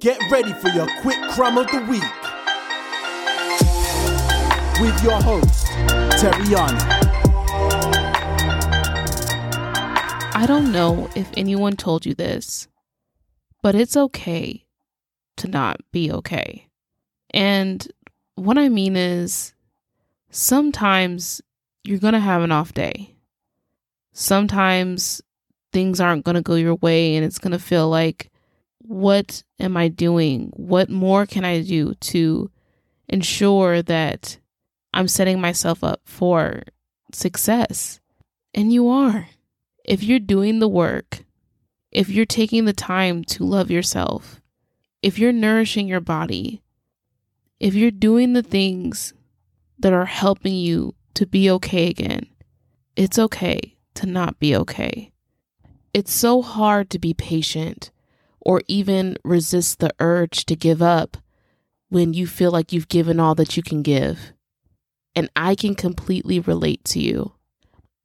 Get ready for your quick crumb of the week with your host, Terriana. I don't know if anyone told you this, but it's okay to not be okay. And what I mean is, sometimes you're going to have an off day. Sometimes things aren't going to go your way, and it's going to feel like, what am I doing? What more can I do to ensure that I'm setting myself up for success? And you are. If you're doing the work, if you're taking the time to love yourself, if you're nourishing your body, if you're doing the things that are helping you to be okay again, it's okay to not be okay. It's so hard to be patient or even resist the urge to give up when you feel like you've given all that you can give. And I can completely relate to you.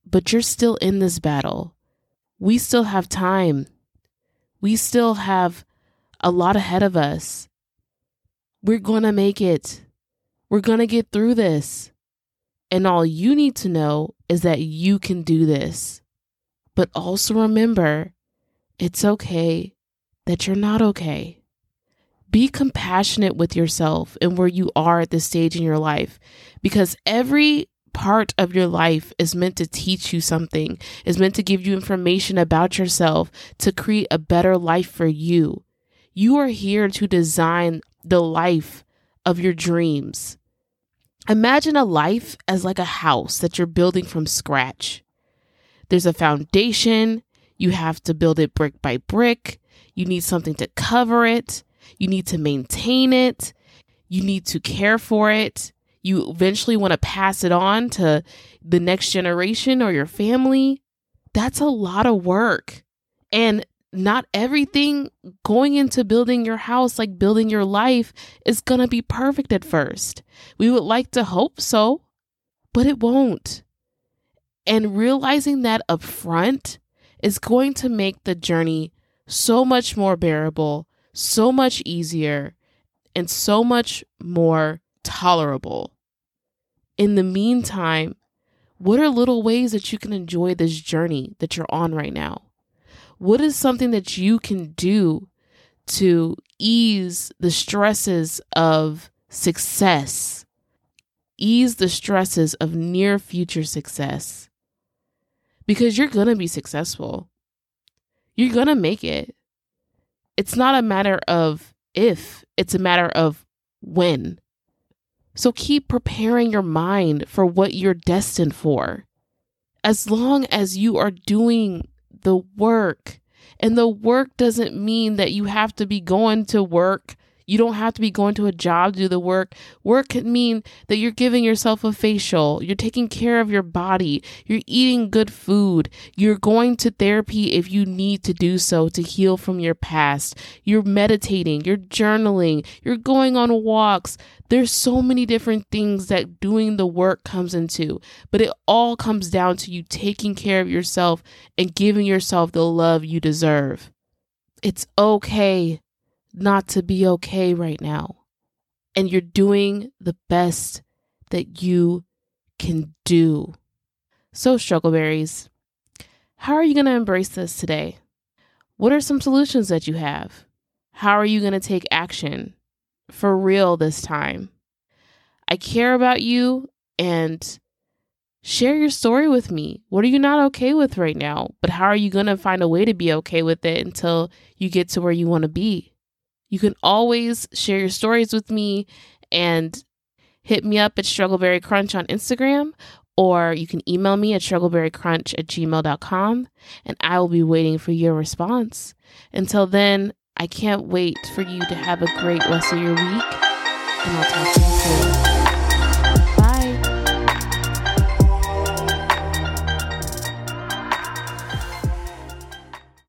But you're still in this battle. We still have time. We still have a lot ahead of us. We're going to make it. We're going to get through this. And all you need to know is that you can do this. But also remember, it's okay that you're not okay. Be compassionate with yourself and where you are at this stage in your life because every part of your life is meant to teach you something, is meant to give you information about yourself to create a better life for you. You are here to design the life of your dreams. Imagine a life as like a house that you're building from scratch. There's a foundation, you have to build it brick by brick. You need something to cover it. You need to maintain it. You need to care for it. You eventually want to pass it on to the next generation or your family. That's a lot of work. And not everything going into building your house, like building your life, is going to be perfect at first. We would like to hope so, but it won't. And realizing that up front is going to make the journey so much more bearable, so much easier, and so much more tolerable. In the meantime, what are little ways that you can enjoy this journey that you're on right now? What is something that you can do to ease the stresses of success, ease the stresses of near future success? Because you're going to be successful. You're going to make it. It's not a matter of if, it's a matter of when. So keep preparing your mind for what you're destined for. As long as you are doing the work, and the work doesn't mean that you have to be going to work you don't have to be going to a job to do the work. Work can mean that you're giving yourself a facial, you're taking care of your body, you're eating good food, you're going to therapy if you need to do so to heal from your past, you're meditating, you're journaling, you're going on walks. There's so many different things that doing the work comes into, but it all comes down to you taking care of yourself and giving yourself the love you deserve. It's okay not to be okay right now. And you're doing the best that you can do. So, Struggleberries, how are you going to embrace this today? What are some solutions that you have? How are you going to take action for real this time? I care about you and share your story with me. What are you not okay with right now? But how are you going to find a way to be okay with it until you get to where you want to be? You can always share your stories with me and hit me up at Struggleberry Crunch on Instagram, or you can email me at struggleberrycrunch at gmail.com, and I will be waiting for your response. Until then, I can't wait for you to have a great rest of your week, and I'll talk to you soon.